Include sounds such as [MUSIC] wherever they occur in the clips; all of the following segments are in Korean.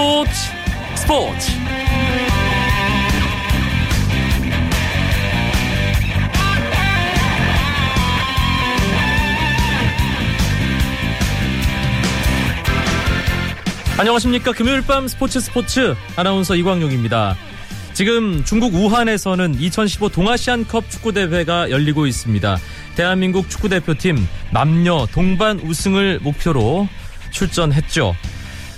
스포츠 스포츠 안녕하십니까 금요일 밤 스포츠 스포츠 아나운서 이광용입니다. 지금 중국 우한에서는 2015 동아시안컵 축구대회가 열리고 있습니다. 대한민국 축구대표팀 남녀 동반 우승을 목표로 출전했죠.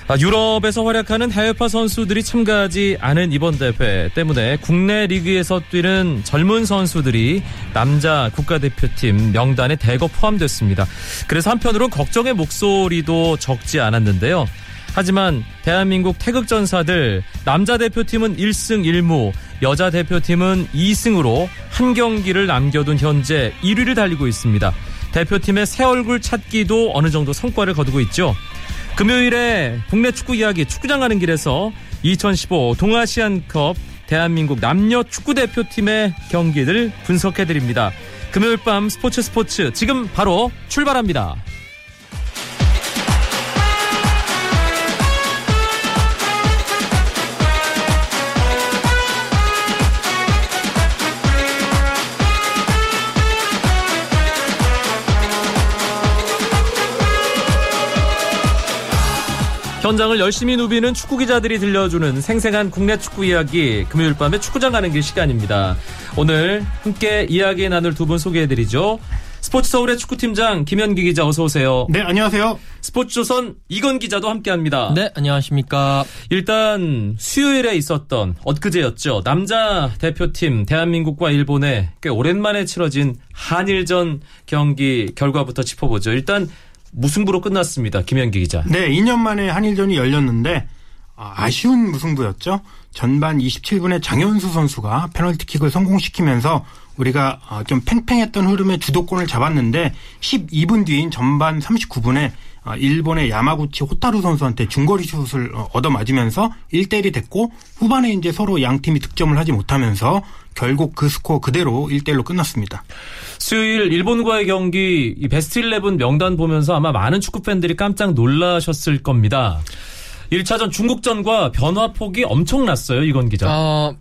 아, 유럽에서 활약하는 해외파 선수들이 참가하지 않은 이번 대회 때문에 국내 리그에서 뛰는 젊은 선수들이 남자 국가대표팀 명단에 대거 포함됐습니다. 그래서 한편으로 걱정의 목소리도 적지 않았는데요. 하지만 대한민국 태극전사들 남자 대표팀은 1승 1무, 여자 대표팀은 2승으로 한 경기를 남겨둔 현재 1위를 달리고 있습니다. 대표팀의 새 얼굴 찾기도 어느 정도 성과를 거두고 있죠. 금요일에 국내 축구 이야기 축구장 가는 길에서 2015 동아시안컵 대한민국 남녀 축구 대표팀의 경기를 분석해 드립니다. 금요일 밤 스포츠 스포츠 지금 바로 출발합니다. 현장을 열심히 누비는 축구 기자들이 들려주는 생생한 국내 축구 이야기 금요일 밤에 축구장 가는 길 시간입니다. 오늘 함께 이야기 나눌 두 분 소개해드리죠. 스포츠 서울의 축구팀장 김현기 기자 어서 오세요. 네, 안녕하세요. 스포츠조선 이건 기자도 함께합니다. 네, 안녕하십니까. 일단 수요일에 있었던 엊그제였죠. 남자 대표팀 대한민국과 일본의 꽤 오랜만에 치러진 한일전 경기 결과부터 짚어보죠. 일단 무승부로 끝났습니다. 김현기 기자. 네, 2년 만에 한일전이 열렸는데 아, 아쉬운 무승부였죠. 전반 27분에 장현수 선수가 페널티킥을 성공시키면서 우리가 아, 좀 팽팽했던 흐름의 주도권을 잡았는데 12분 뒤인 전반 39분에 아, 일본의 야마구치 호타루 선수한테 중거리 슛을 어, 얻어맞으면서 1대1이 됐고 후반에 이제 서로 양 팀이 득점을 하지 못하면서 결국 그 스코어 그대로 1대1로 끝났습니다. 수요일 일본과의 경기 베스트 11 명단 보면서 아마 많은 축구 팬들이 깜짝 놀라셨을 겁니다. 1차전 중국전과 변화폭이 엄청났어요, 이건 기자. 어,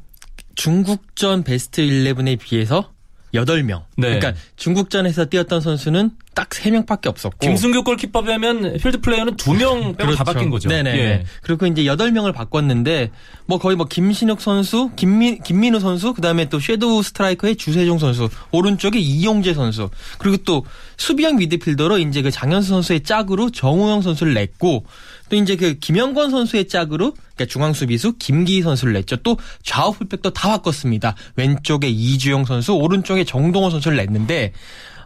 중국전 베스트 11에 비해서 8명. 네. 그러니까 중국전에서 뛰었던 선수는 딱 3명밖에 없었고. 김승규 골키퍼 빼면 필드 플레이어는 2명 빼고 다 바뀐 거죠. 네네. 예. 그리고 이제 8명을 바꿨는데 뭐 거의 뭐 김신욱 선수, 김민, 김민우 선수, 그다음에 또 shadow 스트라이커의 주세종 선수, 오른쪽에 이용재 선수. 그리고 또 수비형 미드필더로 이제 그 장현수 선수의 짝으로 정우영 선수를 냈고 또 이제 그 김영권 선수의 짝으로 그러니까 중앙 수비수 김기희 선수를 냈죠. 또 좌우 풀백도 다 바꿨습니다. 왼쪽에 이주영 선수, 오른쪽에 정동호 선수를 냈는데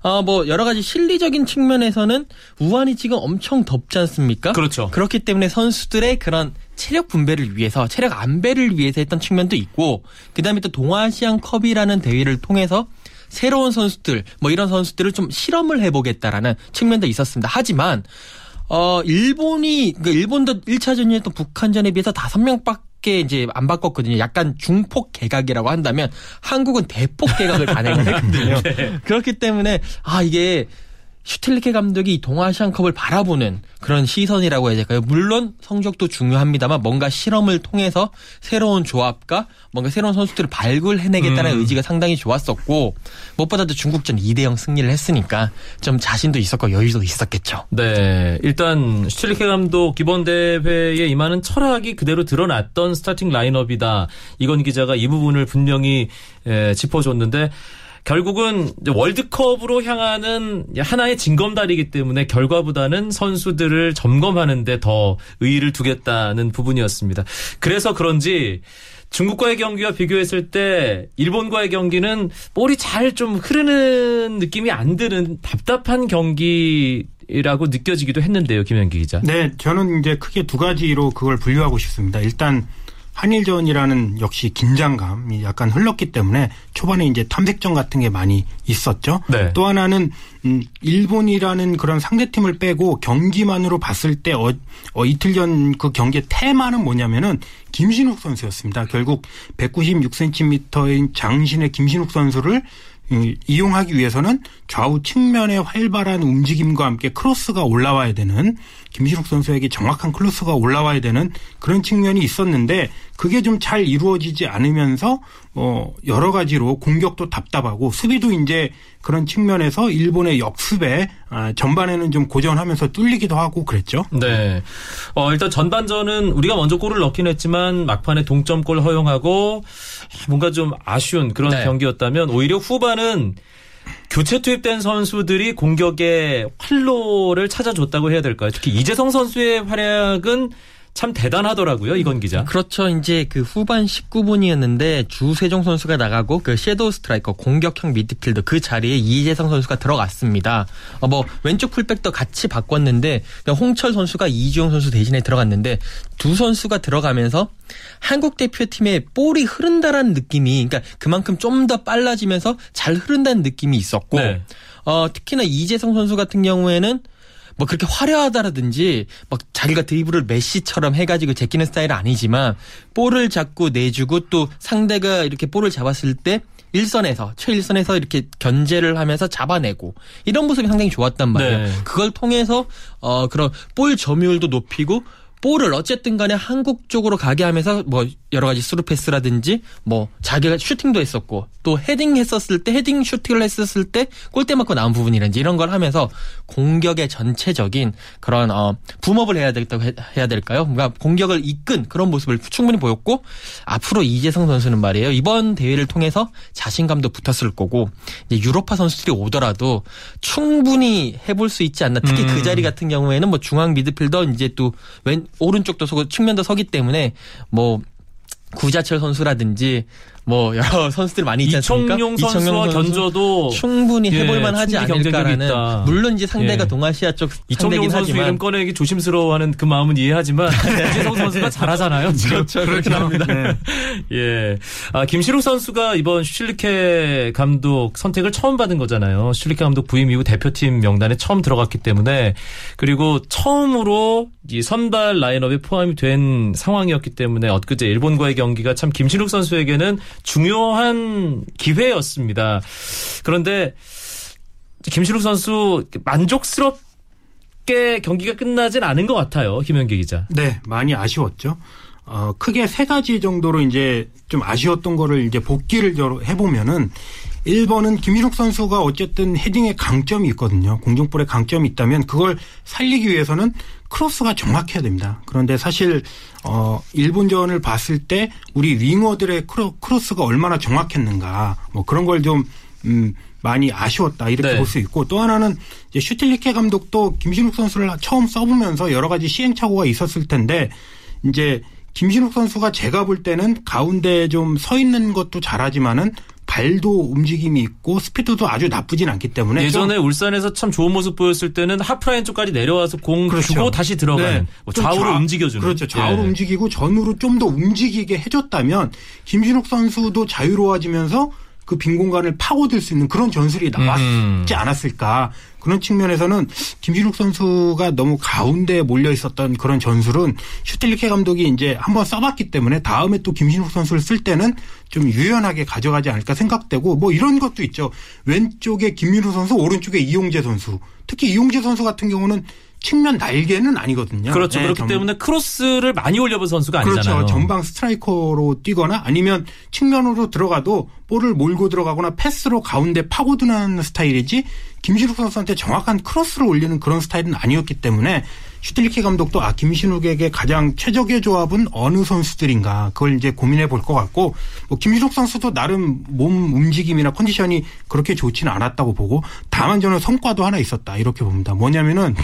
어, 뭐 여러 가지 실리적인 측면에서는 우한이 지금 엄청 덥지 않습니까? 그렇죠. 그렇기 때문에 선수들의 그런 체력 분배를 위해서 체력 안배를 위해서 했던 측면도 있고 그다음에 또 동아시안 컵이라는 대회를 통해서 새로운 선수들 뭐 이런 선수들을 좀 실험을 해보겠다라는 측면도 있었습니다. 하지만 어 일본이 그 일본도 1차전이었던 북한전에 비해서 다섯 명 밖에 이제 안 바꿨거든요. 약간 중폭 개각이라고 한다면 한국은 대폭 개각을 [LAUGHS] 단행을 했거든요. 그렇기 때문에 아 이게 슈틸리케 감독이 이 동아시안컵을 바라보는 그런 시선이라고 해야 될까요? 물론 성적도 중요합니다만 뭔가 실험을 통해서 새로운 조합과 뭔가 새로운 선수들을 발굴해내겠다는 음. 의지가 상당히 좋았었고 무엇보다도 중국전 2대0 승리를 했으니까 좀 자신도 있었고 여유도 있었겠죠. 네, 일단 슈틸리케 감독 기본 대회에 임하는 철학이 그대로 드러났던 스타팅 라인업이다. 이건 기자가 이 부분을 분명히 에, 짚어줬는데 결국은 월드컵으로 향하는 하나의 징검다리이기 때문에 결과보다는 선수들을 점검하는데 더 의의를 두겠다는 부분이었습니다. 그래서 그런지 중국과의 경기와 비교했을 때 일본과의 경기는 볼이 잘 좀 흐르는 느낌이 안 드는 답답한 경기라고 느껴지기도 했는데요, 김현기 기자. 네, 저는 이제 크게 두 가지로 그걸 분류하고 싶습니다. 일단 한일전이라는 역시 긴장감이 약간 흘렀기 때문에 초반에 이제 탐색전 같은 게 많이 있었죠. 네. 또 하나는 음, 일본이라는 그런 상대팀을 빼고 경기만으로 봤을 때 어, 어, 이틀 전 그 경기의 테마는 뭐냐면은 김신욱 선수였습니다. 결국 196cm인 장신의 김신욱 선수를 이용하기 위해서는 좌우 측면의 활발한 움직임과 함께 크로스가 올라와야 되는 김신욱 선수에게 정확한 크로스가 올라와야 되는 그런 측면이 있었는데 그게 좀 잘 이루어지지 않으면서 뭐 여러 가지로 공격도 답답하고 수비도 이제 그런 측면에서 일본의 역습에 아, 전반에는 좀 고전하면서 뚫리기도 하고 그랬죠. 네. 어, 일단 전반전은 우리가 먼저 골을 넣긴 했지만 막판에 동점골 허용하고 뭔가 좀 아쉬운 그런 네. 경기였다면 오히려 후반은 교체 투입된 선수들이 공격의 활로를 찾아줬다고 해야 될까요? 특히 이재성 선수의 활약은 참 대단하더라고요, 이건 기자. 그렇죠. 이제 그 후반 19분이었는데 주세종 선수가 나가고 그 섀도우 스트라이커 공격형 미드필더 그 자리에 이재성 선수가 들어갔습니다. 어, 뭐 왼쪽 풀백도 같이 바꿨는데 홍철 선수가 이주영 선수 대신에 들어갔는데 두 선수가 들어가면서 한국 대표팀의 볼이 흐른다라는 느낌이 그러니까 그만큼 좀 더 빨라지면서 잘 흐른다는 느낌이 있었고 네. 어, 특히나 이재성 선수 같은 경우에는 뭐 그렇게 화려하다라든지 막 자기가 드리블을 메시처럼 해가지고 제끼는 스타일은 아니지만 볼을 잡고 내주고 또 상대가 이렇게 볼을 잡았을 때 일선에서 최일선에서 이렇게 견제를 하면서 잡아내고 이런 모습이 상당히 좋았단 말이에요. 네. 그걸 통해서 어 그런 볼 점유율도 높이고 볼을 어쨌든 간에 한국 쪽으로 가게 하면서 뭐 여러 가지 스루 패스라든지 뭐 자기가 슈팅도 했었고 또 헤딩 했었을 때 헤딩 슈팅을 했었을 때 골대 맞고 나온 부분이라든지 이런 걸 하면서 공격의 전체적인 그런 어 boom-up을 해야 되겠다고 해야 될까요? 뭔가 공격을 이끈 그런 모습을 충분히 보였고 앞으로 이재성 선수는 말이에요. 이번 대회를 통해서 자신감도 붙었을 거고 이제 유로파 선수들이 오더라도 충분히 해볼 수 있지 않나. 특히 그 음. 그 자리 같은 경우에는 뭐 중앙 미드필더 이제 또 왼 오른쪽도 서고 측면도 서기 때문에 뭐 구자철 선수라든지 뭐 여러 [LAUGHS] 선수들 많이 있지 않습니까? 이청용 선수와 선수 견줘도 충분히 예, 해볼만 하지 않을까라는 물론 이제 상대가 예. 동아시아 쪽 이청용 선수 하지만. 이름 꺼내기 조심스러워하는 그 마음은 이해하지만 [LAUGHS] 이재성 선수가 잘하잖아요. 그렇죠, 그렇긴 합니다. 네. [LAUGHS] 예, 아, 김시록 선수가 이번 슈틸리케 감독 선택을 처음 받은 거잖아요. 슈틸리케 감독 부임 이후 대표팀 명단에 처음 들어갔기 때문에 그리고 처음으로 이 선발 라인업에 포함이 된 상황이었기 때문에 엊그제 일본과의 경기가 참 김신욱 선수에게는 중요한 기회였습니다. 그런데 김신욱 선수 만족스럽게 경기가 끝나진 않은 것 같아요. 김현기 기자. 네, 많이 아쉬웠죠. 어, 크게 세 가지 정도로 이제 좀 아쉬웠던 거를 이제 복귀를 해보면은 1번은 김일욱 선수가 어쨌든 헤딩에 강점이 있거든요. 공중볼에 강점이 있다면 그걸 살리기 위해서는 크로스가 정확해야 됩니다. 그런데 사실 어 일본전을 봤을 때 우리 윙어들의 크로, 크로스가 얼마나 정확했는가 뭐 그런 걸좀 음, 많이 아쉬웠다 이렇게 네. 볼수 있고 또 하나는 이제 슈틸리케 감독도 김신욱 선수를 처음 써보면서 여러 가지 시행착오가 있었을 텐데 이제 김신욱 선수가 제가 볼 때는 가운데 좀 서 있는 것도 잘하지만은 발도 움직임이 있고 스피드도 아주 나쁘진 않기 때문에 예전에 울산에서 참 좋은 모습 보였을 때는 하프라인 쪽까지 내려와서 공 그렇죠. 주고 다시 들어가는 네. 뭐 좌우로 좌, 움직여주는 그렇죠 좌우로 예. 움직이고 전으로 좀 더 움직이게 해줬다면 김신욱 선수도 자유로워지면서 그 빈 공간을 파고들 수 있는 그런 전술이 나왔지 음. 않았을까 그런 측면에서는 김진욱 선수가 너무 가운데에 몰려 있었던 그런 전술은 슈틸리케 감독이 이제 한번 써봤기 때문에 다음에 또 김진욱 선수를 쓸 때는 좀 유연하게 가져가지 않을까 생각되고 뭐 이런 것도 있죠. 왼쪽에 김민우 선수, 오른쪽에 이용재 선수. 특히 이용재 선수 같은 경우는 측면 날개는 아니거든요. 그렇죠. 네, 그렇기 전... 때문에 크로스를 많이 올려본 선수가 아니잖아요. 그렇죠. 전방 스트라이커로 뛰거나 아니면 측면으로 들어가도 볼을 몰고 들어가거나 패스로 가운데 파고드는 스타일이지 김신욱 선수한테 정확한 크로스를 올리는 그런 스타일은 아니었기 때문에 슈틸리케 감독도 아 김신욱에게 가장 최적의 조합은 어느 선수들인가 그걸 이제 고민해 볼 것 같고 뭐 김신욱 선수도 나름 몸 움직임이나 컨디션이 그렇게 좋지는 않았다고 보고 다만 저는 성과도 하나 있었다 이렇게 봅니다. 뭐냐면은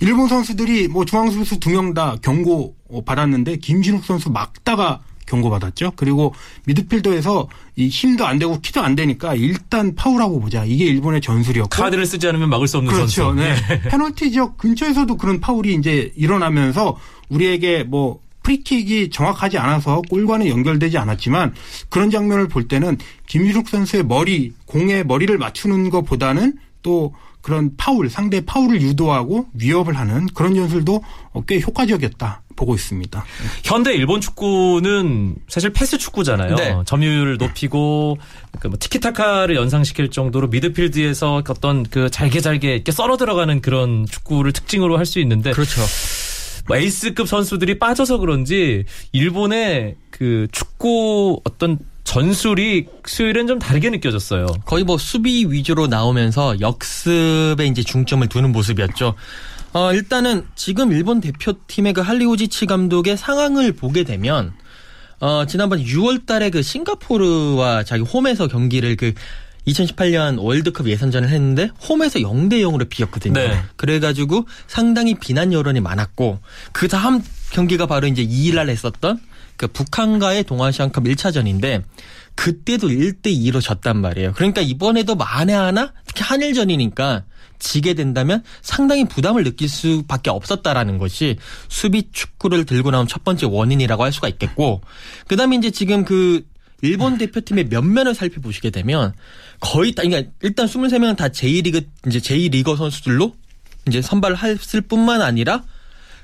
일본 선수들이 뭐 중앙 수비수 두 명 다 경고 받았는데 김신욱 선수 막다가 경고받았죠. 그리고 미드필더에서 이 힘도 안 되고 키도 안 되니까 일단 파울하고 보자. 이게 일본의 전술이었고 카드를 쓰지 않으면 막을 수 없는 그렇죠. 선수. 네. 페널티 지역 근처에서도 그런 파울이 이제 일어나면서 우리에게 뭐 프리킥이 정확하지 않아서 골과는 연결되지 않았지만 그런 장면을 볼 때는 김신욱 선수의 머리 공에 머리를 맞추는 것보다는 또 그런 파울, 상대 파울을 유도하고 위협을 하는 그런 전술도 꽤 효과적이었다. 보고 있습니다. 현대 일본 축구는 사실 패스 축구잖아요. 네. 점유율을 높이고 그뭐 티키타카를 연상시킬 정도로 미드필드에서 어떤 그 잘게 잘게 이렇게 썰어 들어가는 그런 축구를 특징으로 할 수 있는데 그렇죠. 뭐 에이스급 선수들이 빠져서 그런지 일본의 그 축구 어떤 전술이 수요일은 좀 다르게 느껴졌어요. 거의 뭐 수비 위주로 나오면서 역습에 이제 중점을 두는 모습이었죠. 어, 일단은 지금 일본 대표팀의 그 할리우지치 감독의 상황을 보게 되면 어, 지난번 6월 달에 그 싱가포르와 자기 홈에서 경기를 그 2018년 월드컵 예선전을 했는데 홈에서 0대 0으로 비겼거든요. 네. 그래가지고 상당히 비난 여론이 많았고 그 다음 경기가 바로 이제 2일날 했었던 그 북한과의 동아시안컵 1차전인데 그때도 1대 2로 졌단 말이에요. 그러니까 이번에도 만에 하나 특히 한일전이니까 지게 된다면 상당히 부담을 느낄 수밖에 없었다라는 것이 수비 축구를 들고 나온 첫 번째 원인이라고 할 수가 있겠고 그다음에 이제 지금 그 일본 대표팀의 면면을 살펴보시게 되면 거의 다 그러니까 일단 23명은 다 제2리그 이제 제2리거 선수들로 이제 선발을 했을 뿐만 아니라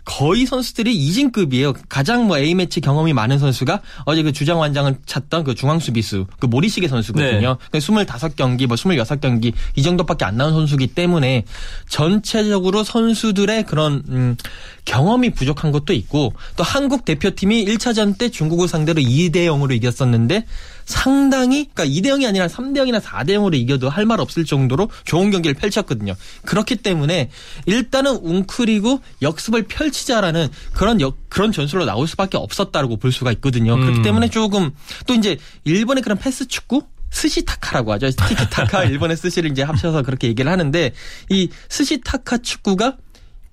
거의 선수들이 이진급이에요. 가장 뭐 A매치 경험이 많은 선수가 어제 그 주장 완장을 찾던 그 중앙 수비수 그 모리시게 선수거든요. 그 25경기 뭐 26경기 이 정도밖에 안 나온 선수기 때문에 전체적으로 선수들의 그런 음 경험이 부족한 것도 있고 또 한국 대표팀이 1차전 때 중국을 상대로 2대 0으로 이겼었는데 상당히 그러니까 2대 0이 아니라 3대 0이나 4대 0으로 이겨도 할 말 없을 정도로 좋은 경기를 펼쳤거든요. 그렇기 때문에 일단은 웅크리고 역습을 펼치 자라는 그런 역, 그런 전술로 나올 수밖에 없었다고 볼 수가 있거든요. 그렇기 음. 때문에 조금 또 이제 일본의 그런 패스 축구 스시타카라고 하죠. 티키타카 [LAUGHS] 일본의 스시를 이제 합쳐서 그렇게 얘기를 하는데 이 스시타카 축구가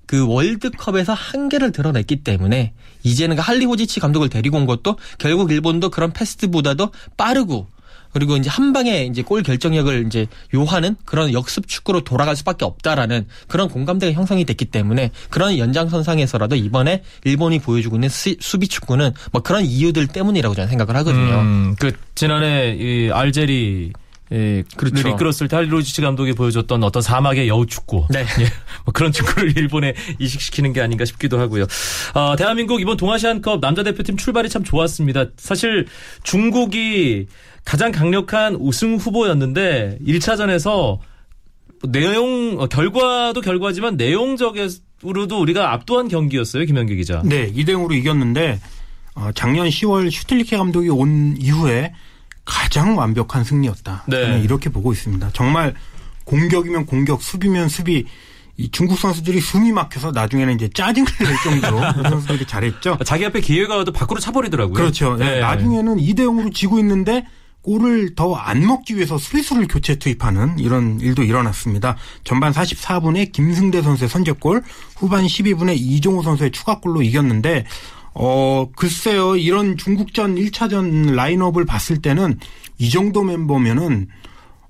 그 월드컵에서 한계를 드러냈기 때문에 이제는 그 할리호지치 감독을 데리고 온 것도 결국 일본도 그런 패스트보다도 빠르고 그리고 이제 한 방에 이제 골 결정력을 이제 요하는 그런 역습 축구로 돌아갈 수밖에 없다라는 그런 공감대가 형성이 됐기 때문에 그런 연장선상에서라도 이번에 일본이 보여주고 있는 수, 수비 축구는 뭐 그런 이유들 때문이라고 저는 생각을 하거든요. 음, 그 지난해 이 알제리 예, 그렇죠. 를 이끌었을 때 할리루지치 감독이 보여줬던 어떤 사막의 여우 축구. 네. [LAUGHS] 예, 뭐 그런 축구를 [LAUGHS] 일본에 이식시키는 게 아닌가 싶기도 하고요. 어, 대한민국 이번 동아시안컵 남자 대표팀 출발이 참 좋았습니다. 사실 중국이 가장 강력한 우승 후보였는데 1차전에서 내용 어, 결과도 결과지만 내용적으로도 우리가 압도한 경기였어요, 김현기 기자. 네, 2대 0으로 이겼는데 어, 작년 10월 슈틸리케 감독이 온 이후에 가장 완벽한 승리였다. 네. 이렇게 보고 있습니다. 정말 공격이면 공격, 수비면 수비. 이 중국 선수들이 숨이 막혀서 나중에는 이제 짜증을 낼 정도로 [LAUGHS] 그 선수들이 잘했죠. 자기 앞에 기회가 와도 밖으로 차버리더라고요. 그렇죠. 네, 네. 나중에는 2대 0으로 지고 있는데 골을 더 안 먹기 위해서 수비수를 교체 투입하는 이런 일도 일어났습니다. 전반 44분에 김승대 선수의 선제골, 후반 12분에 이종호 선수의 추가골로 이겼는데 어 글쎄요 이런 중국전 1차전 라인업을 봤을 때는 이 정도 멤버면은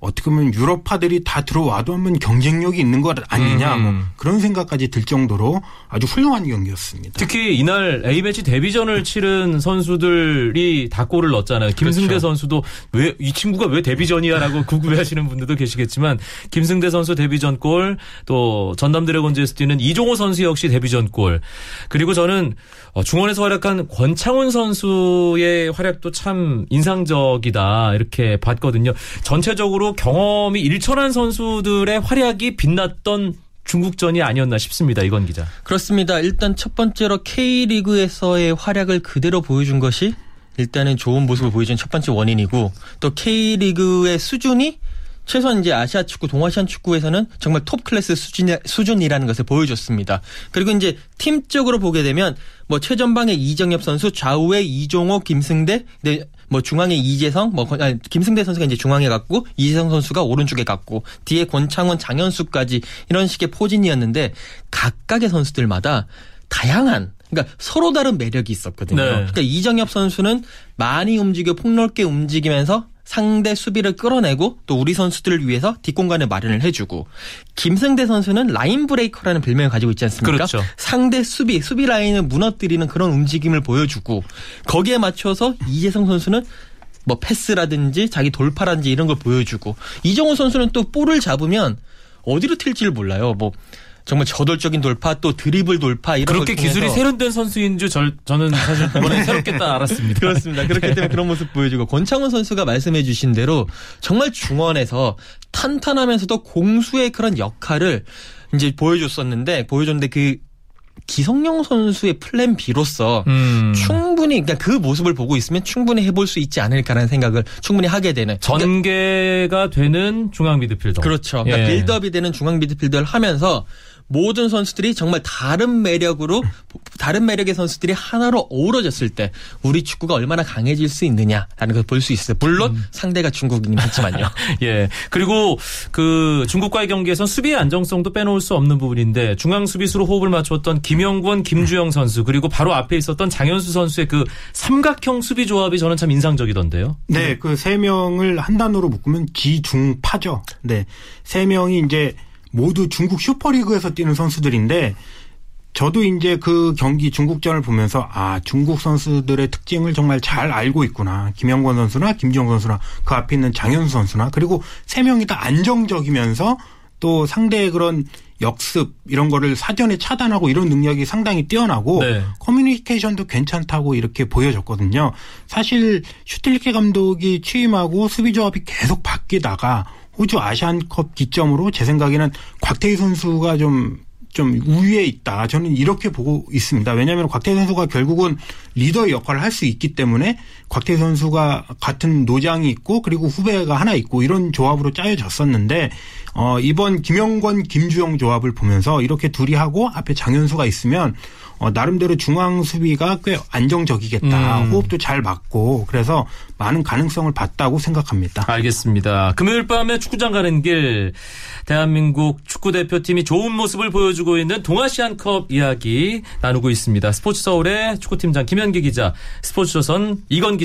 어떻게 보면 유럽파들이 다 들어와도 한번 경쟁력이 있는 것 아니냐 음. 뭐 그런 생각까지 들 정도로 아주 훌륭한 경기였습니다. 특히 이날 A매치 데뷔전을 치른 선수들이 다 골을 넣었잖아요. 김승대 그렇죠. 선수도 왜 이 친구가 왜 데뷔전이야라고 [LAUGHS] 궁금해하시는 분들도 계시겠지만 김승대 선수 데뷔전 골, 또 전남 드래곤즈에서 뛰는 이종호 선수 역시 데뷔전 골. 그리고 저는 어, 중원에서 활약한 권창훈 선수의 활약도 참 인상적이다 이렇게 봤거든요. 전체적으로 경험이 일천한 선수들의 활약이 빛났던 중국전이 아니었나 싶습니다. 이건 기자. 그렇습니다. 일단 첫 번째로 K리그에서의 활약을 그대로 보여준 것이 일단은 좋은 모습을 보여준 첫 번째 원인이고 또 K리그의 수준이 최소한 이제 아시아 축구, 동아시안 축구에서는 정말 톱 클래스 수준, 수준이라는 것을 보여줬습니다. 그리고 이제 팀적으로 보게 되면 뭐 최전방에 이정엽 선수, 좌우에 이종호, 김승대, 네, 뭐 중앙에 이재성, 뭐 권- 아니, 김승대 선수가 이제 중앙에 갔고 이재성 선수가 오른쪽에 갔고 뒤에 권창훈, 장현수까지 이런 식의 포진이었는데 각각의 선수들마다 다양한 그러니까 서로 다른 매력이 있었거든요. 네. 그러니까 이정엽 선수는 많이 움직여 폭넓게 움직이면서 상대 수비를 끌어내고 또 우리 선수들을 위해서 뒷공간을 마련을 해주고 김승대 선수는 라인 브레이커라는 별명을 가지고 있지 않습니까? 그렇죠. 상대 수비 수비 라인을 무너뜨리는 그런 움직임을 보여주고 거기에 맞춰서 이재성 선수는 뭐 패스라든지 자기 돌파라든지 이런 걸 보여주고 이종호 선수는 또 볼을 잡으면 어디로 튈지를 몰라요. 뭐 정말 저돌적인 돌파 또 드리블 돌파 이런 그렇게 기술이 세련된 선수인 줄 저, 저는 사실 이번에 새롭게 딱 알았습니다. 그렇습니다. 그렇기 때문에 그런 모습 보여주고 권창훈 선수가 말씀해주신 대로 정말 중원에서 탄탄하면서도 공수의 그런 역할을 이제 보여줬었는데 보여줬는데 그 기성용 선수의 plan B로서 음. 충분히 그러니까 그 모습을 보고 있으면 충분히 해볼 수 있지 않을까라는 생각을 충분히 하게 되는 전개가 되는 중앙 미드필더. 그렇죠. 그러니까 예. build-up이 되는 중앙 미드필더를 하면서 모든 선수들이 정말 다른 매력으로 다른 매력의 선수들이 하나로 어우러졌을 때 우리 축구가 얼마나 강해질 수 있느냐라는 걸 볼 수 있어요. 물론 음. 상대가 중국이긴 하지만요. [LAUGHS] 예. 그리고 그 중국과의 경기에선 수비의 안정성도 빼놓을 수 없는 부분인데 중앙 수비수로 호흡을 맞췄던 김영권, 김주영 선수 그리고 바로 앞에 있었던 장현수 선수의 그 삼각형 수비 조합이 저는 참 인상적이던데요. 네, 그 세 명을 한 단어로 묶으면 지중파죠. 네. 세 명이 이제 모두 중국 슈퍼리그에서 뛰는 선수들인데 저도 이제 그 경기 중국전을 보면서 아, 중국 선수들의 특징을 정말 잘 알고 있구나. 김영권 선수나 김지영 선수나 그 앞에 있는 장현수 선수나 그리고 세 명이 다 안정적이면서 또 상대의 그런 역습 이런 거를 사전에 차단하고 이런 능력이 상당히 뛰어나고 네. 커뮤니케이션도 괜찮다고 이렇게 보여졌거든요. 사실 슈틸리케 감독이 취임하고 수비 조합이 계속 바뀌다가 호주 아시안컵 기점으로 제 생각에는 곽태희 선수가 좀좀 우위에 있다. 저는 이렇게 보고 있습니다. 왜냐하면 곽태희 선수가 결국은 리더의 역할을 할 수 있기 때문에 곽태희 선수가 같은 노장이 있고 그리고 후배가 하나 있고 이런 조합으로 짜여졌었는데 어 이번 김영권 김주영 조합을 보면서 이렇게 둘이 하고 앞에 장현수가 있으면 어 나름대로 중앙 수비가 꽤 안정적이겠다. 음. 호흡도 잘 맞고 그래서 많은 가능성을 봤다고 생각합니다. 알겠습니다. 금요일 밤에 축구장 가는 길 대한민국 축구 대표팀이 좋은 모습을 보여주고 있는 동아시안컵 이야기 나누고 있습니다. 스포츠 서울의 축구팀장 김현기 기자, 스포츠조선 이건 기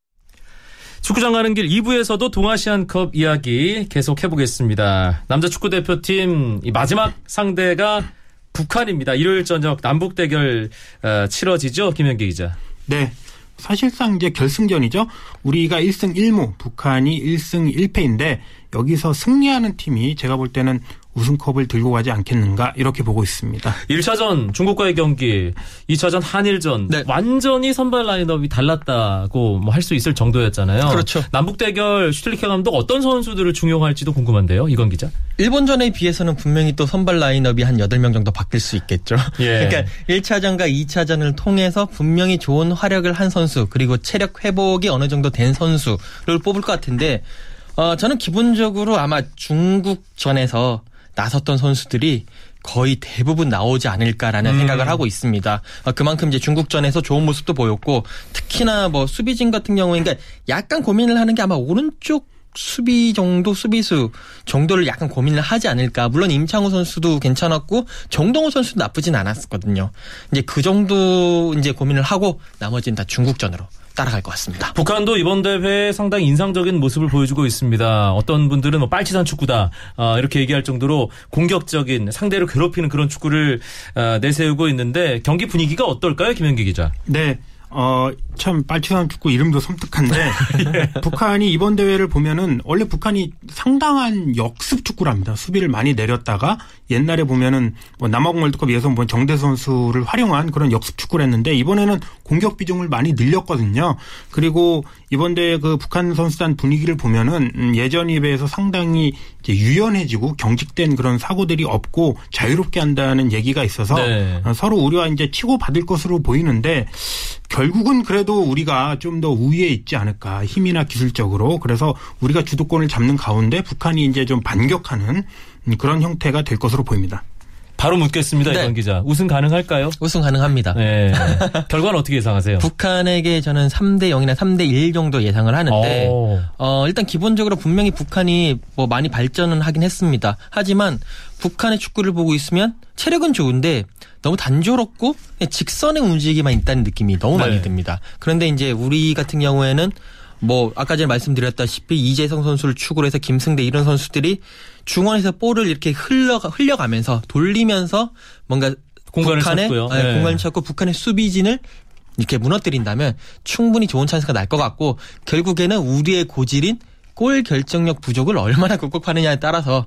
축구장 가는 길 2부에서도 동아시안컵 이야기 계속 해보겠습니다. 남자 축구 대표팀 이 마지막 상대가 북한입니다. 일요일 저녁 남북 대결 어, 치러지죠, 김현기 기자. 네. 사실상 이제 결승전이죠. 우리가 1승 1무, 북한이 1승 1패인데 여기서 승리하는 팀이 제가 볼 때는 우승컵을 들고 가지 않겠는가 이렇게 보고 있습니다. 1차전 중국과의 경기, 2차전 한일전 네. 완전히 선발 라인업이 달랐다고 뭐 할 수 있을 정도였잖아요. 그렇죠. 남북 대결 슈틸리케 감독 어떤 선수들을 중용할지도 궁금한데요, 이건 기자. 일본전에 비해서는 분명히 또 선발 라인업이 한 8명 정도 바뀔 수 있겠죠. [LAUGHS] 예. 그러니까 1차전과 2차전을 통해서 분명히 좋은 활약을 한 선수 그리고 체력 회복이 어느 정도 된 선수를 뽑을 것 같은데 어, 저는 기본적으로 아마 중국전에서 나섰던 선수들이 거의 대부분 나오지 않을까라는 음. 생각을 하고 있습니다. 어, 그만큼 이제 중국전에서 좋은 모습도 보였고 특히나 뭐 수비진 같은 경우에 그러니까 약간 고민을 하는 게 아마 오른쪽 수비 정도 수비수 정도를 약간 고민을 하지 않을까. 물론 임창우 선수도 괜찮았고 정동호 선수도 나쁘진 않았거든요. 이제 그 정도 이제 고민을 하고 나머지는 다 중국전으로 따라갈 것 같습니다. 북한도 이번 대회에 상당히 인상적인 모습을 보여주고 있습니다. 어떤 분들은 뭐 빨치산 축구다 어, 이렇게 얘기할 정도로 공격적인 상대를 괴롭히는 그런 축구를 어, 내세우고 있는데 경기 분위기가 어떨까요, 김현기 기자? 네. 어, 참, 빨치산 축구 이름도 섬뜩한데, [LAUGHS] 북한이 이번 대회를 보면은, 원래 북한이 상당한 역습 축구랍니다. 수비를 많이 내렸다가, 옛날에 보면은, 뭐, 남아공 월드컵 예선 본 정대 선수를 활용한 그런 역습 축구를 했는데, 이번에는 공격 비중을 많이 늘렸거든요. 그리고 이번 대회 그 북한 선수단 분위기를 보면은, 음, 예전에 비해서 상당히 이제 유연해지고 경직된 그런 사고들이 없고 자유롭게 한다는 얘기가 있어서, 네. 어, 서로 우리와 이제 치고 받을 것으로 보이는데 결국은 그래도 우리가 좀 더 우위에 있지 않을까 힘이나 기술적으로 그래서 우리가 주도권을 잡는 가운데 북한이 이제 좀 반격하는 음, 그런 형태가 될 것으로 보입니다. 바로 묻겠습니다, 네. 이건 기자. 우승 가능할까요? 우승 가능합니다. 네. [LAUGHS] 결과는 어떻게 예상하세요? 북한에게 저는 3대 0이나 3대 1 정도 예상을 하는데 오. 어, 일단 기본적으로 분명히 북한이 뭐 많이 발전은 하긴 했습니다. 하지만 북한의 축구를 보고 있으면 체력은 좋은데 너무 단조롭고 직선의 움직이기만 있다는 느낌이 너무 네. 많이 듭니다. 그런데 이제 우리 같은 경우에는 뭐 아까 전에 말씀드렸다시피 이재성 선수를 축으로 해서 김승대 이런 선수들이 중원에서 볼을 이렇게 흘러 흘려가면서 돌리면서 뭔가 공간을 북한의 찾고요. 네, 네. 공간을 찾고 북한의 수비진을 이렇게 무너뜨린다면 충분히 좋은 찬스가 날 것 같고 결국에는 우리의 고질인 골 결정력 부족을 얼마나 극복하느냐에 따라서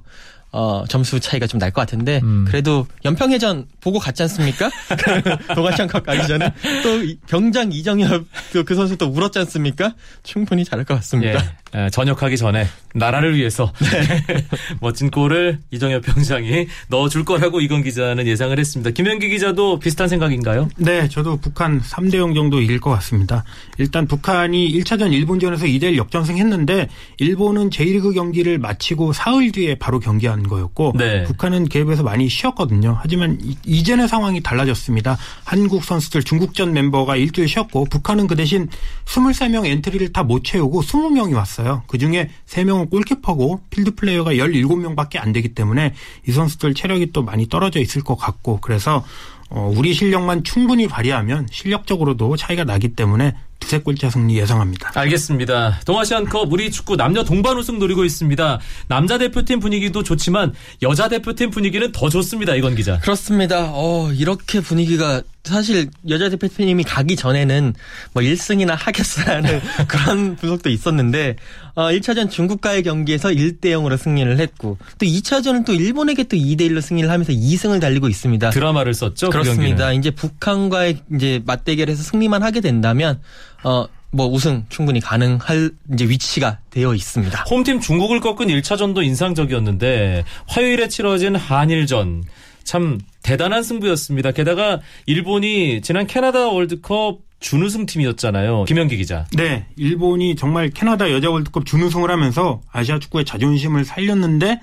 어, 점수 차이가 좀 날 것 같은데 음. 그래도 연평해전 보고 갔지 않습니까? [LAUGHS] 동아시안컵 가기 전에 또 이- 병장 이정엽 그, 그 선수 또 울었지 않습니까? 충분히 잘할 것 같습니다. 예, 에, 전역하기 전에 나라를 위해서 [LAUGHS] 멋진 골을 이정엽 병장이 넣어줄 거라고 이건 기자는 예상을 했습니다. 김현기 기자도 비슷한 생각인가요? 네, 저도 북한 3대 0 정도 이길 것 같습니다. 일단 북한이 1차전 일본전에서 2대1 역전승했는데 일본은 J리그 경기를 마치고 사흘 뒤에 바로 경기 한 거였고 네. 북한은 개입에서 많이 쉬었거든요. 하지만 이- 이전의 상황이 달라졌습니다. 한국 선수들 중국전 멤버가 일주일 쉬었고 북한은 그 대신 23명 엔트리를 다 못 채우고 20명이 왔어요. 그중에 3명은 골키퍼고 필드 플레이어가 17명밖에 안 되기 때문에 이 선수들 체력이 또 많이 떨어져 있을 것 같고 그래서 어, 우리 실력만 충분히 발휘하면 실력적으로도 차이가 나기 때문에 두 세 골차 승리 예상합니다. 알겠습니다. 동아시안컵 우리 축구 남녀 동반 우승 노리고 있습니다. 남자 대표팀 분위기도 좋지만 여자 대표팀 분위기는 더 좋습니다. 이건 기자. 그렇습니다. 어, 이렇게 분위기가 사실 여자 대표팀이 가기 전에는 뭐 1승이나 하겠어라는 [LAUGHS] 그런 분석도 있었는데 어, 1차전 중국과의 경기에서 1대 0으로 승리를 했고 또 2차전은 또 일본에게 또 2대 1로 승리를 하면서 2승을 달리고 있습니다. 드라마를 썼죠. 그 그렇습니다. 경기는. 이제 북한과의 이제 맞대결에서 승리만 하게 된다면 어 뭐 우승 충분히 가능할 이제 위치가 되어 있습니다. 홈팀 중국을 꺾은 1차전도 인상적이었는데 화요일에 치러진 한일전 참 대단한 승부였습니다. 게다가 일본이 지난 캐나다 월드컵 준우승 팀이었잖아요. 김현기 기자. 네, 일본이 정말 캐나다 여자 월드컵 준우승을 하면서 아시아 축구의 자존심을 살렸는데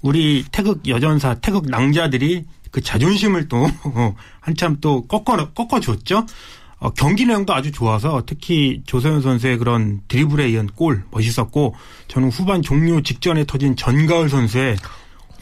우리 태극 여전사, 태극 낭자들이 그 자존심을 또 [LAUGHS] 한참 또 꺾어 꺾어줬죠. 어, 경기 내용도 아주 좋아서 특히 조서연 선수의 그런 드리블에 의한 골 멋있었고 저는 후반 종료 직전에 터진 전가을 선수의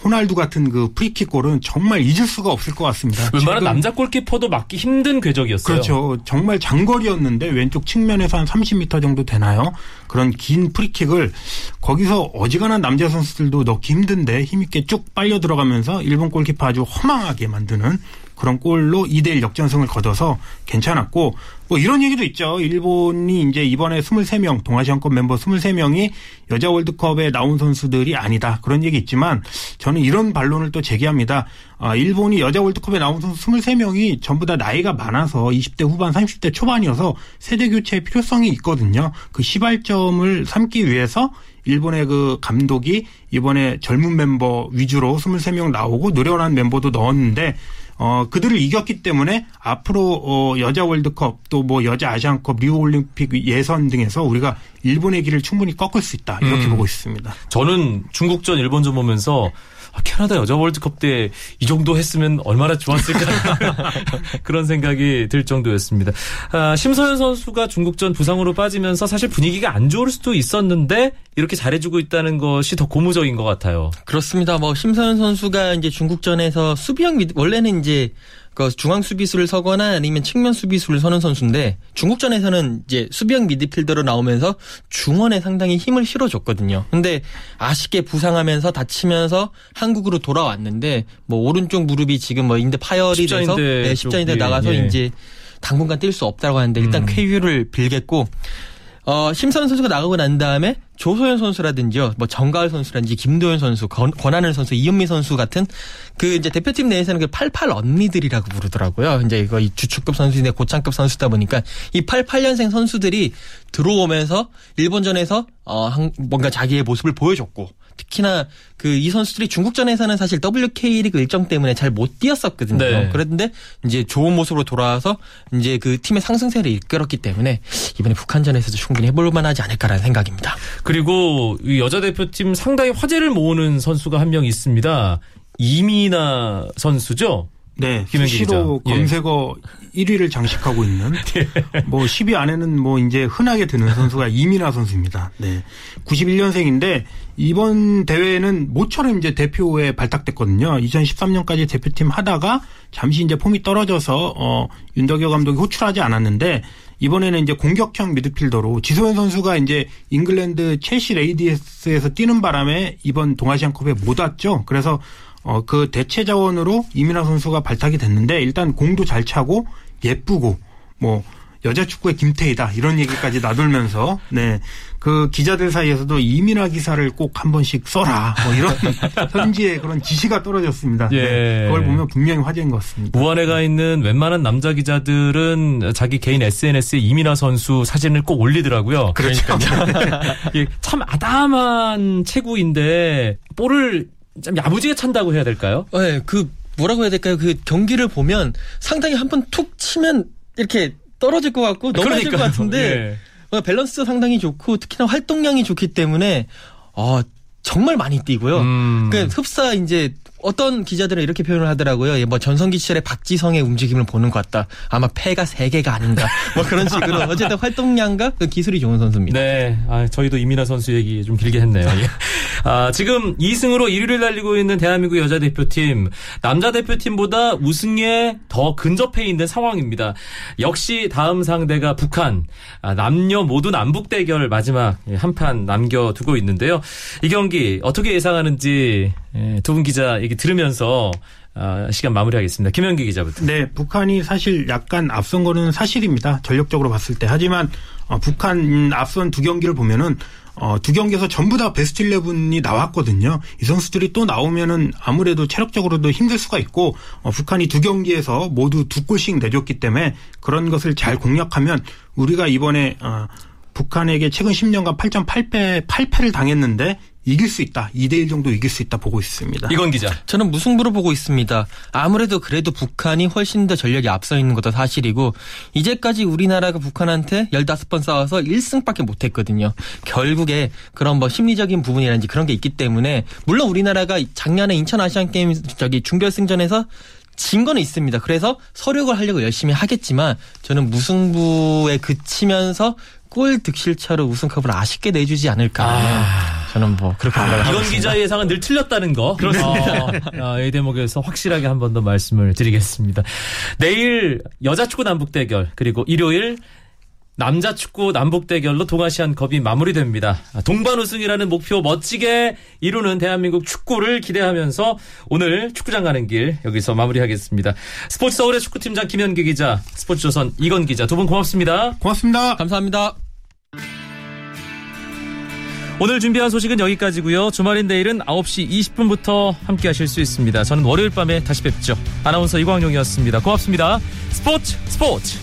호날두 같은 그 프리킥 골은 정말 잊을 수가 없을 것 같습니다. 웬만한 남자 골키퍼도 막기 힘든 궤적이었어요. 그렇죠. 정말 장거리였는데 왼쪽 측면에서 한 30m 정도 되나요? 그런 긴 프리킥을 거기서 어지간한 남자 선수들도 넣기 힘든데 힘있게 쭉 빨려 들어가면서 일본 골키퍼 아주 허망하게 만드는 그런 골로 2대1 역전승을 거둬서 괜찮았고 뭐 이런 얘기도 있죠. 일본이 이제 이번에 23명 동아시안컵 멤버 23명이 여자 월드컵에 나온 선수들이 아니다. 그런 얘기 있지만 저는 이런 반론을 또 제기합니다. 아, 일본이 여자 월드컵에 나온 선수 23명이 전부 다 나이가 많아서 20대 후반, 30대 초반이어서 세대 교체의 필요성이 있거든요. 그 시발점을 삼기 위해서 일본의 그 감독이 이번에 젊은 멤버 위주로 23명 나오고 노련한 멤버도 넣었는데 어, 그들을 이겼기 때문에 앞으로 어, 여자 월드컵 또 뭐 여자 아시안컵 리우 올림픽 예선 등에서 우리가 일본의 길을 충분히 꺾을 수 있다. 이렇게 음. 보고 있습니다. 저는 중국전 일본전 보면서 아, 캐나다 여자 월드컵 때 이 정도 했으면 얼마나 좋았을까 [LAUGHS] 그런 생각이 들 정도였습니다. 아, 심서연 선수가 중국전 부상으로 빠지면서 사실 분위기가 안 좋을 수도 있었는데 이렇게 잘해주고 있다는 것이 더 고무적인 것 같아요. 그렇습니다. 뭐 심서연 선수가 이제 중국전에서 수비형 미드 원래는 이제 그 중앙 수비수를 서거나 아니면 측면 수비수를 서는 선수인데 중국전에서는 이제 수비형 미드필더로 나오면서 중원에 상당히 힘을 실어줬거든요. 근데 아쉽게 부상하면서 다치면서 한국으로 돌아왔는데 뭐 오른쪽 무릎이 지금 뭐 인대 파열이 돼서 십자인대 네, 십자인대 쪽이, 나가서 예. 이제 당분간 뛸 수 없다고 하는데 일단 음. 쾌유를 빌겠고 어, 심선 선수가 나가고 난 다음에 조소연 선수라든지요, 뭐 정가을 선수라든지 김도현 선수, 권, 권하늘 선수, 이현미 선수 같은 그 이제 대표팀 내에서는 그 88 언니들이라고 부르더라고요. 이제 이거 이 주축급 선수인데 고창급 선수다 보니까 이 88년생 선수들이 들어오면서 일본전에서 어, 한- 뭔가 자기의 모습을 보여줬고 특히나 그 이 선수들이 중국전에서는 사실 WK 리그 일정 때문에 잘 못 뛰었었거든요. 네. 그랬는데 이제 좋은 모습으로 돌아와서 이제 그 팀의 상승세를 이끌었기 때문에 이번에 북한전에서도 충분히 해볼 만하지 않을까라는 생각입니다. 그리고 이 여자 대표팀 상당히 화제를 모으는 선수가 한 명 있습니다. 이미나 선수죠. 네, 수시로 기자. 예. 검색어 1위를 장식하고 있는 [LAUGHS] 뭐 10위 안에는 뭐 이제 흔하게 드는 선수가 이민아 선수입니다. 네. 91년생인데 이번 대회는 모처럼 이제 대표에 발탁됐거든요. 2013년까지 대표팀 하다가 잠시 이제 폼이 떨어져서 어 윤덕여 감독이 호출하지 않았는데 이번에는 이제 공격형 미드필더로 지소연 선수가 이제 잉글랜드 첼시 레이디스에서 뛰는 바람에 이번 동아시안컵에 못 왔죠. 그래서 어, 그 대체 자원으로 이민아 선수가 발탁이 됐는데 일단 공도 잘 차고 예쁘고 뭐 여자 축구의 김태희다 이런 얘기까지 나돌면서 네 그 기자들 사이에서도 이민아 기사를 꼭 한 번씩 써라 뭐 이런 [LAUGHS] 현지의 그런 지시가 떨어졌습니다. 예. 네, 그걸 보면 분명히 화제인 것 같습니다. 우한에 가 있는 웬만한 남자 기자들은 자기 개인 SNS에 이민아 선수 사진을 꼭 올리더라고요. 그렇죠. [LAUGHS] [LAUGHS] 참 아담한 체구인데 볼을 좀 야무지게 찬다고 해야 될까요? 네, 그 뭐라고 해야 될까요? 그 경기를 보면 상당히 한 번 툭 치면 이렇게 떨어질 것 같고 넘어질 것 그러니까요. 같은데 예. 어, 밸런스도 상당히 좋고 특히나 활동량이 좋기 때문에 어, 정말 많이 뛰고요. 음. 그 흡사 이제 어떤 기자들은 이렇게 표현을 하더라고요. 예, 뭐 전성기 시절의 박지성의 움직임을 보는 것 같다. 아마 폐가 세 개가 아닌가. 뭐 그런 식으로 [LAUGHS] 어쨌든 활동량과 그 기술이 좋은 선수입니다. 네, 아, 저희도 이민아 선수 얘기 좀 길게 했네요. 예. 아, 지금 2승으로 1위를 달리고 있는 대한민국 여자 대표팀, 남자 대표팀보다 우승에 더 근접해 있는 상황입니다. 역시 다음 상대가 북한, 아, 남녀 모두 남북 대결 마지막 한 판 남겨두고 있는데요. 이 경기 어떻게 예상하는지 예, 두분 기자 얘기 들으면서 아, 시간 마무리하겠습니다. 김현기 기자부터. 네, 북한이 사실 약간 앞선 거는 사실입니다. 전력적으로 봤을 때. 하지만 어, 북한 음, 앞선 두 경기를 보면은 어, 두 경기에서 전부 다 베스트 11이 나왔거든요. 이 선수들이 또 나오면은 아무래도 체력적으로도 힘들 수가 있고 어, 북한이 두 경기에서 모두 두 골씩 내줬기 때문에 그런 것을 잘 공략하면 우리가 이번에 어, 북한에게 최근 10년간 8.8패 8패를 당했는데 이길 수 있다. 2대 1 정도 이길 수 있다 보고 있습니다. 이건 기자. 저는 무승부로 보고 있습니다. 아무래도 그래도 북한이 훨씬 더 전력이 앞서 있는 것도 사실이고 이제까지 우리나라가 북한한테 15번 싸워서 1승밖에 못 했거든요. 결국에 그런 뭐 심리적인 부분이라든지 그런 게 있기 때문에 물론 우리나라가 작년에 인천 아시안 게임 저기 중결승전에서 진 거는 있습니다. 그래서 서력을 하려고 열심히 하겠지만 저는 무승부에 그치면서 골 득실차로 우승컵을 아쉽게 내주지 않을까. 저는 뭐 그렇게 생각을 하고 이건 있습니다. 기자의 예상은 늘 틀렸다는 거. 그렇습니다. 어, 이 대목에서 확실하게 한 번 더 말씀을 드리겠습니다. 내일 여자 축구 남북 대결 그리고 일요일 남자 축구 남북 대결로 동아시안 컵이 마무리됩니다. 동반 우승이라는 목표 멋지게 이루는 대한민국 축구를 기대하면서 오늘 축구장 가는 길 여기서 마무리하겠습니다. 스포츠 서울의 축구팀장 김현기 기자, 스포츠조선 이건 기자 두 분 고맙습니다. 고맙습니다. 감사합니다. 오늘 준비한 소식은 여기까지고요. 주말인 내일은 9시 20분부터 함께 하실 수 있습니다. 저는 월요일 밤에 다시 뵙죠. 아나운서 이광용이었습니다. 고맙습니다. 스포츠 스포츠